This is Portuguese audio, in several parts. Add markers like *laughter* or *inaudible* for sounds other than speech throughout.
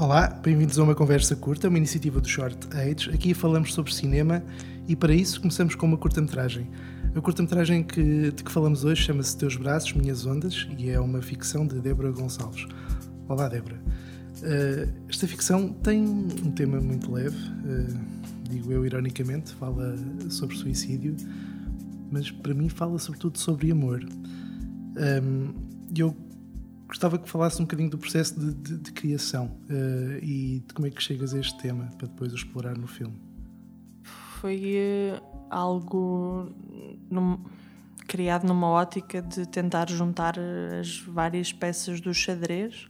Olá, bem-vindos a uma conversa curta, uma iniciativa do Short Age. Aqui falamos sobre cinema e para isso começamos com uma curta-metragem. A curta-metragem que, de que falamos hoje chama-se Teus Braços, Minhas Ondas e é uma ficção de Débora Gonçalves. Olá, Débora. Uh, esta ficção tem um tema muito leve, uh, digo eu ironicamente, fala sobre suicídio, mas para mim fala sobretudo sobre amor. Um, eu gostava que falasse um bocadinho do processo de, de, de criação uh, e de como é que chegas a este tema para depois o explorar no filme. Foi uh, algo num, criado numa ótica de tentar juntar as várias peças do xadrez,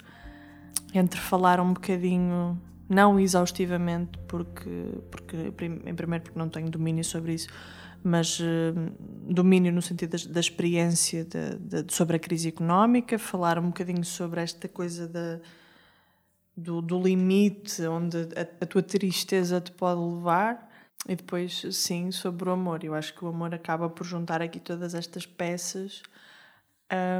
entre falar um bocadinho, não exaustivamente, porque, porque em primeiro porque não tenho domínio sobre isso, mas uh, domínio no sentido da, da experiência de, de, sobre a crise económica, falar um bocadinho sobre esta coisa do, do limite onde a, a, tua tristeza te pode levar. E depois, sim, sobre o amor. Eu acho que o amor acaba por juntar aqui todas estas peças.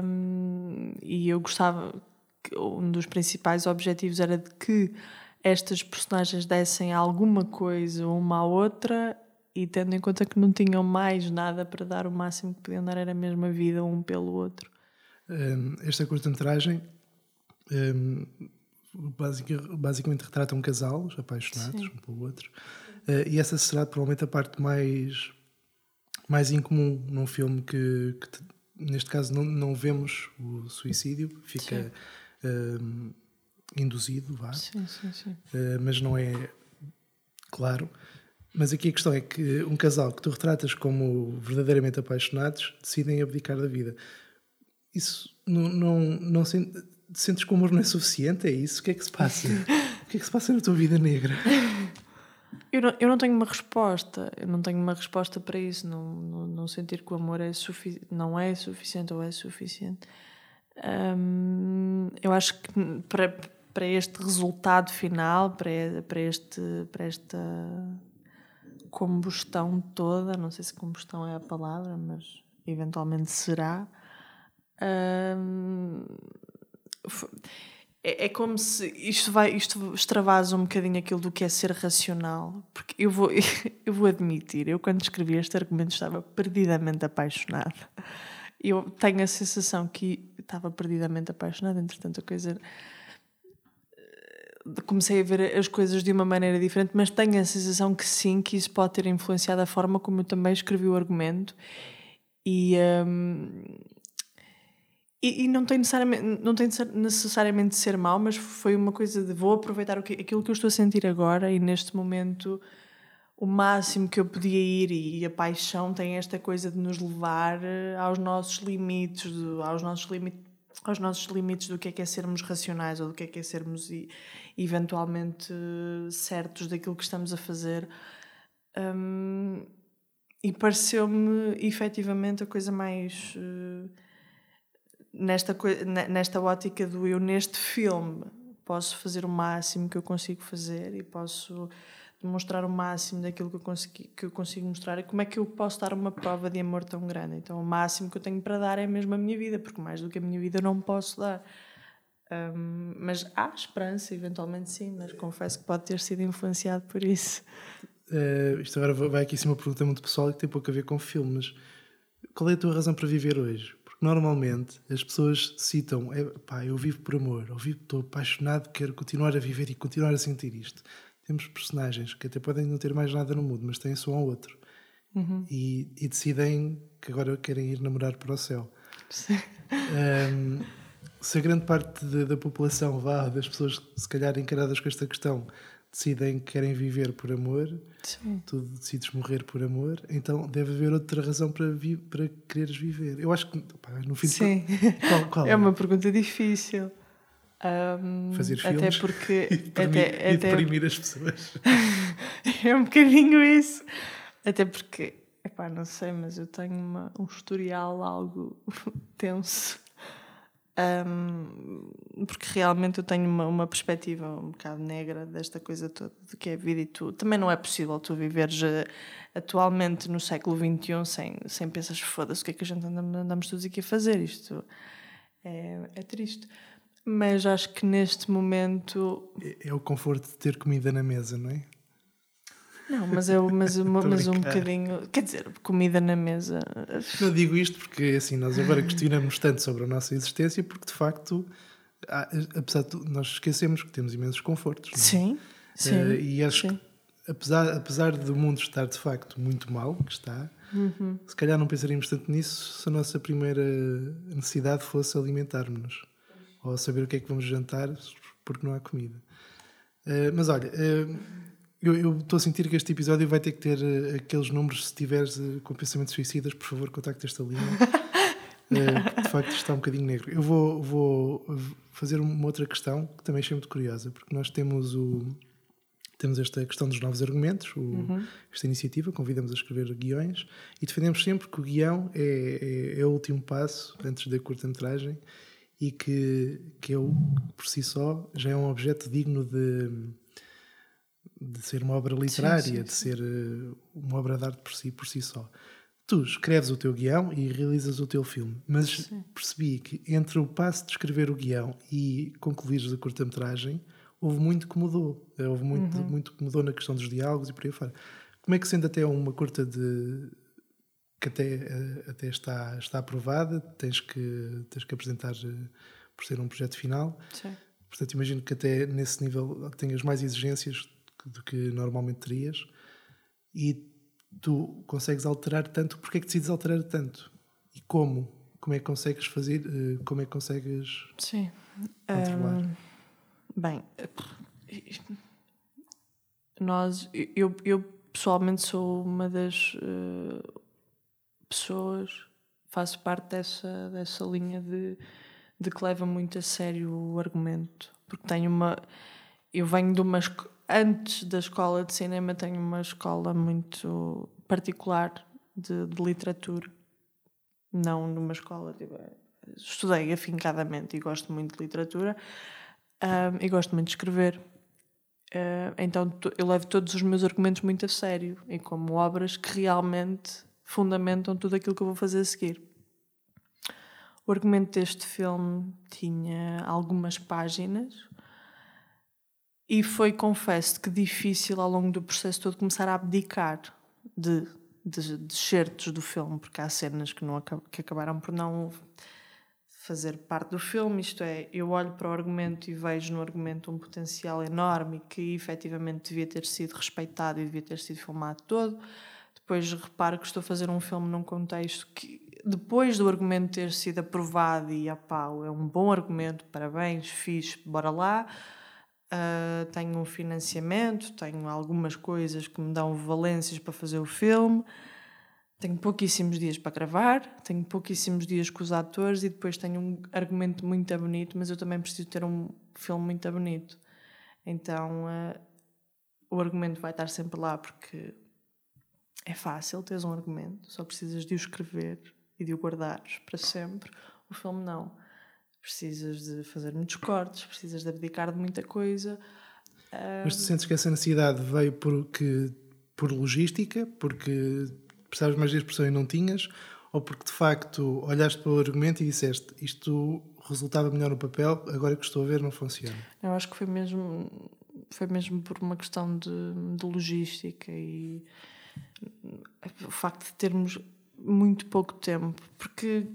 Um, e eu gostava que um dos principais objetivos era de que estas personagens dessem alguma coisa uma à outra e tendo em conta que não tinham mais nada para dar, o máximo que podiam dar era a mesma vida um pelo outro. Um, esta curta-metragem um, basicamente retrata um casal, apaixonados Sim. um pelo outro, uh, e essa será provavelmente a parte mais, mais incomum num filme que, que te, neste caso não, não vemos o suicídio, fica um, induzido, vá, sim, sim, sim. Uh, mas não é claro. Mas aqui a questão é que um casal que tu retratas como verdadeiramente apaixonados decidem abdicar da vida. Isso não, não, não sentes, sentes que o amor não é suficiente? É isso? O que é que se passa? *laughs* o que é que se passa na tua vida negra? *laughs* Eu não, eu não tenho uma resposta. Eu não tenho uma resposta para isso. Não, não, não sentir que o amor é não é suficiente ou é suficiente. Hum, eu acho que para, para este resultado final, para, para, este, para esta combustão toda, não sei se combustão é a palavra, mas eventualmente será. Hum, é, é, como se isto vai isto extravasa um bocadinho aquilo do que é ser racional porque eu vou *laughs* eu vou admitir eu quando escrevi este argumento estava perdidamente apaixonada eu tenho a sensação que estava perdidamente apaixonada entretanto a coisa comecei a ver as coisas de uma maneira diferente, mas tenho a sensação que sim, que isso pode ter influenciado a forma como eu também escrevi o argumento. E, um, e, e, não tem necessariamente, não tem necessariamente de ser mau, mas foi uma coisa de vou aproveitar o que, aquilo que eu estou a sentir agora e neste momento o máximo que eu podia ir e a paixão tem esta coisa de nos levar eh, aos nossos limites, aos nossos limites aos nossos limites do que é que é sermos racionais ou do que é que é sermos eventualmente certos daquilo que estamos a fazer. Um, e pareceu-me efetivamente a coisa mais. Uh, nesta, nesta ótica do eu, neste filme, posso fazer o máximo que eu consigo fazer e posso demonstrar o máximo daquilo que eu, consegui, que eu consigo mostrar e como é que eu posso dar uma prova de amor tão grande. Então, o máximo que eu tenho para dar é mesmo a minha vida, porque mais do que a minha vida eu não posso dar. Um, mas há esperança, eventualmente sim, mas confesso que pode ter sido influenciado por isso. Uh, isto agora vai aqui ser uma pergunta muito pessoal que tem pouco a ver com filmes. Qual é a tua razão para viver hoje? Porque normalmente as pessoas citam: é, pá, eu vivo por amor, eu vivo, estou apaixonado, quero continuar a viver e continuar a sentir isto temos personagens que até podem não ter mais nada no mundo, mas têm só um outro. Uhum. E, e, decidem que agora querem ir namorar para o céu. Um, se a grande parte de, da população vá, das pessoas se calhar encaradas com esta questão, decidem que querem viver por amor, Sim. tu decides morrer por amor, então deve haver outra razão para, vi para quereres viver. Eu acho que, pá, no fim Sim. De... Qual, qual *laughs* é, é uma pergunta difícil. Um, Fazer filmes até porque, *laughs* e, deprimir, até, e deprimir as pessoas. *laughs* é um bocadinho isso. Até porque, epá, não sei, mas eu tenho uma, um historial algo *laughs* tenso. Um, porque realmente eu tenho uma, uma perspectiva um bocado negra desta coisa toda, do que é vida e tu. Também não é possível tu viveres uh, atualmente no século XXI sem, sem pensar, foda-se, o que é que a gente andamos, andamos todos aqui a fazer? Isto é, é triste. Mas acho que neste momento. É, é o conforto de ter comida na mesa, não é? Não, mas, eu, mas, *laughs* mas um bocadinho. Quer dizer, comida na mesa. Não digo isto porque assim, nós agora questionamos tanto sobre a nossa existência porque de facto, há, apesar de nós esquecemos que temos imensos confortos. É? Sim, sim. Uh, e acho sim. que apesar, apesar do mundo estar de facto muito mal, que está, Uhum. se calhar não pensaríamos tanto nisso se a nossa primeira necessidade fosse alimentarmos-nos ou saber o que é que vamos jantar porque não há comida. Uh, mas olha, uh, eu estou a sentir que este episódio vai ter que ter uh, aqueles números. Se tiveres com pensamentos suicidas, por favor, contacte esta linha. *laughs* De facto está um bocadinho negro. Eu vou, vou fazer uma outra questão que também achei muito curiosa, porque nós temos o, temos esta questão dos novos argumentos, o, esta iniciativa, convidamos a escrever guiões e defendemos sempre que o guião é, é, é o último passo antes da curta-metragem e que, que o, por si só já é um objeto digno de, de ser uma obra literária, sim, de ser eh, uma obra de arte por si, por si só. Tu escreves o teu guião e realizas o teu filme, mas percebi que entre o passo de escrever o guião e concluires a curta-metragem, houve muito que mudou. Eh, Houve muito, muito que mudou na questão dos diálogos e por aí fora. Como é que sendo até uma curta de que até, eh, até está, está aprovada, tens que, tens que apresentar eh, por ser um projeto final. Sim. Portanto, imagino que até nesse nível tenhas mais exigências do que normalmente terias e tu consegues alterar tanto. Porquê é que decides alterar tanto? E como? Como é que consegues fazer? eh, Como é que consegues Sim. controlar? Ahm, bem, nós, eu, eu pessoalmente sou uma das pessoas, faço parte dessa, dessa linha de, de que leva muito a sério o argumento, porque tenho uma. Eu venho de uma. Antes da escola de cinema, tenho uma escola muito particular de, de literatura, não numa escola. Tipo, estudei afincadamente e gosto muito de literatura ahm, e gosto muito de escrever. Ah, então eu levo todos os meus argumentos muito a sério e como obras que realmente fundamentam tudo aquilo que eu vou fazer a seguir. O argumento deste filme tinha algumas páginas e foi, confesso, que difícil ao longo do processo todo começar a abdicar de, de, de certos do filme, porque há cenas que, não, que acabaram por não fazer parte do filme, isto é, eu olho para o argumento e vejo no argumento um potencial enorme que efetivamente devia ter sido respeitado e devia ter sido filmado todo. Depois reparo que estou a fazer um filme num contexto que, depois do argumento ter sido aprovado e, opá, é um bom argumento, parabéns, fixe, bora lá. Ah, tenho um financiamento, tenho algumas coisas que me dão valências para fazer o filme. Tenho pouquíssimos dias para gravar, tenho pouquíssimos dias com os atores e depois tenho um argumento muito bonito, mas eu também preciso ter um filme muito bonito. Então eh, o argumento vai estar sempre lá porque é fácil teres um argumento, só precisas de o escrever e de o guardares para sempre. O filme não. Precisas de fazer muitos cortes, precisas de abdicar de muita coisa. Mas tu sentes que essa necessidade veio porque, por logística, porque precisavas mais de expressão e não tinhas, ou porque de facto olhaste para o argumento e disseste isto resultava melhor no papel, agora que estou a ver não funciona. Eu acho que foi mesmo, foi mesmo por uma questão de, de logística e o facto de termos muito pouco tempo, porque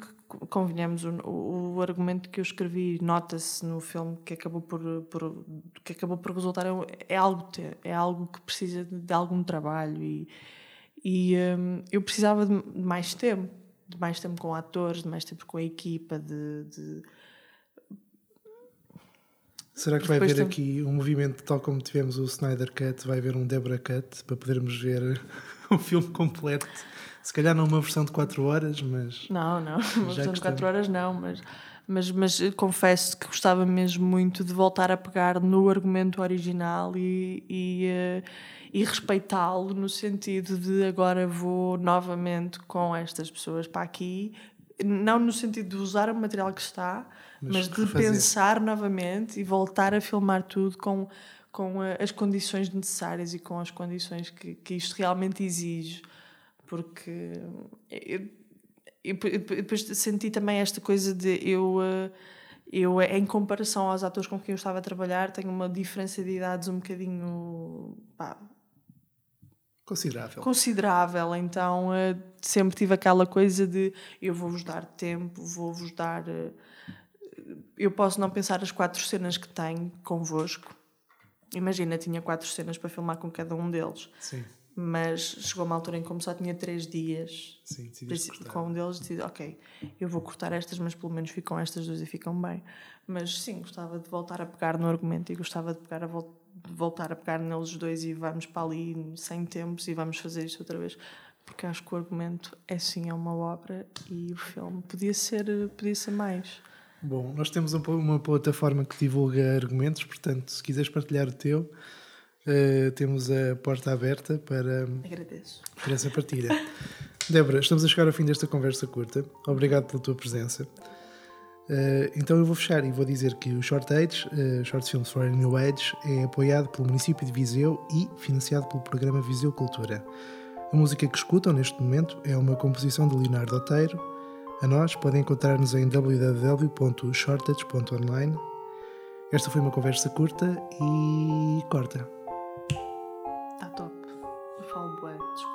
convenhamos, o, o, argumento que eu escrevi nota-se no filme que acabou por, por, que acabou por resultar é, um- é algo te- é algo que precisa de, de algum trabalho e, e hum, eu precisava de mais tempo de mais tempo com atores, de mais tempo com a equipa de- de Será que vai haver tam- aqui um movimento tal como tivemos o Snyder Cut, vai haver um Debra Cut para podermos ver *laughs* o filme completo? Se calhar não uma versão de 4 horas, mas Não, não, *laughs* uma versão de que 4 estamos- horas não, mas, mas, mas eu confesso que gostava mesmo muito de voltar a pegar no argumento original e, e, eh, e respeitá-lo no sentido de agora vou novamente com estas pessoas para aqui, não no sentido de usar o material que está, Mas mas, de refazer. pensar novamente e voltar a filmar tudo com, com eh, as condições necessárias e com as condições que, que isto realmente exige porque eu, eu- eu depois senti também esta coisa de eu, eh, eu, em comparação aos atores com quem eu estava a trabalhar, tenho uma diferença de idades um bocadinho pá, Considerável. considerável. Então eh, sempre tive aquela coisa de eu vou-vos dar tempo, vou-vos dar. eh, eu posso não pensar as quatro cenas que tenho convosco. Imagina, tinha quatro cenas para filmar com cada um deles. Sim, Mas chegou uma altura em que, como só tinha três dias, sim, com um deles decidi, ok, eu vou cortar estas, mas pelo menos ficam estas duas e ficam bem. Mas sim, gostava de voltar a pegar no argumento e gostava de, pegar a vol- de voltar a pegar neles dois e vamos para ali sem tempos e vamos fazer isto outra vez. Porque acho que o argumento é sim, é uma obra e o filme podia ser, podia ser mais. Bom, nós temos um uma plataforma que divulga argumentos, portanto, se quiseres partilhar o teu, eh, temos a porta aberta para, Agradeço. para essa partilha. *laughs* Débora, estamos a chegar ao fim desta conversa curta. Obrigado pela tua presença. Eh, então eu vou fechar e vou dizer que o Short Age, eh, Short Films for a New Age, é apoiado pelo município de Viseu e financiado pelo programa Viseu Cultura. A música que escutam neste momento é uma composição de Leonardo Oteiro. A nós podem encontrar-nos em www.shortage.online. Esta foi uma conversa curta e corta. Está top. Eu falo bué, desculpa.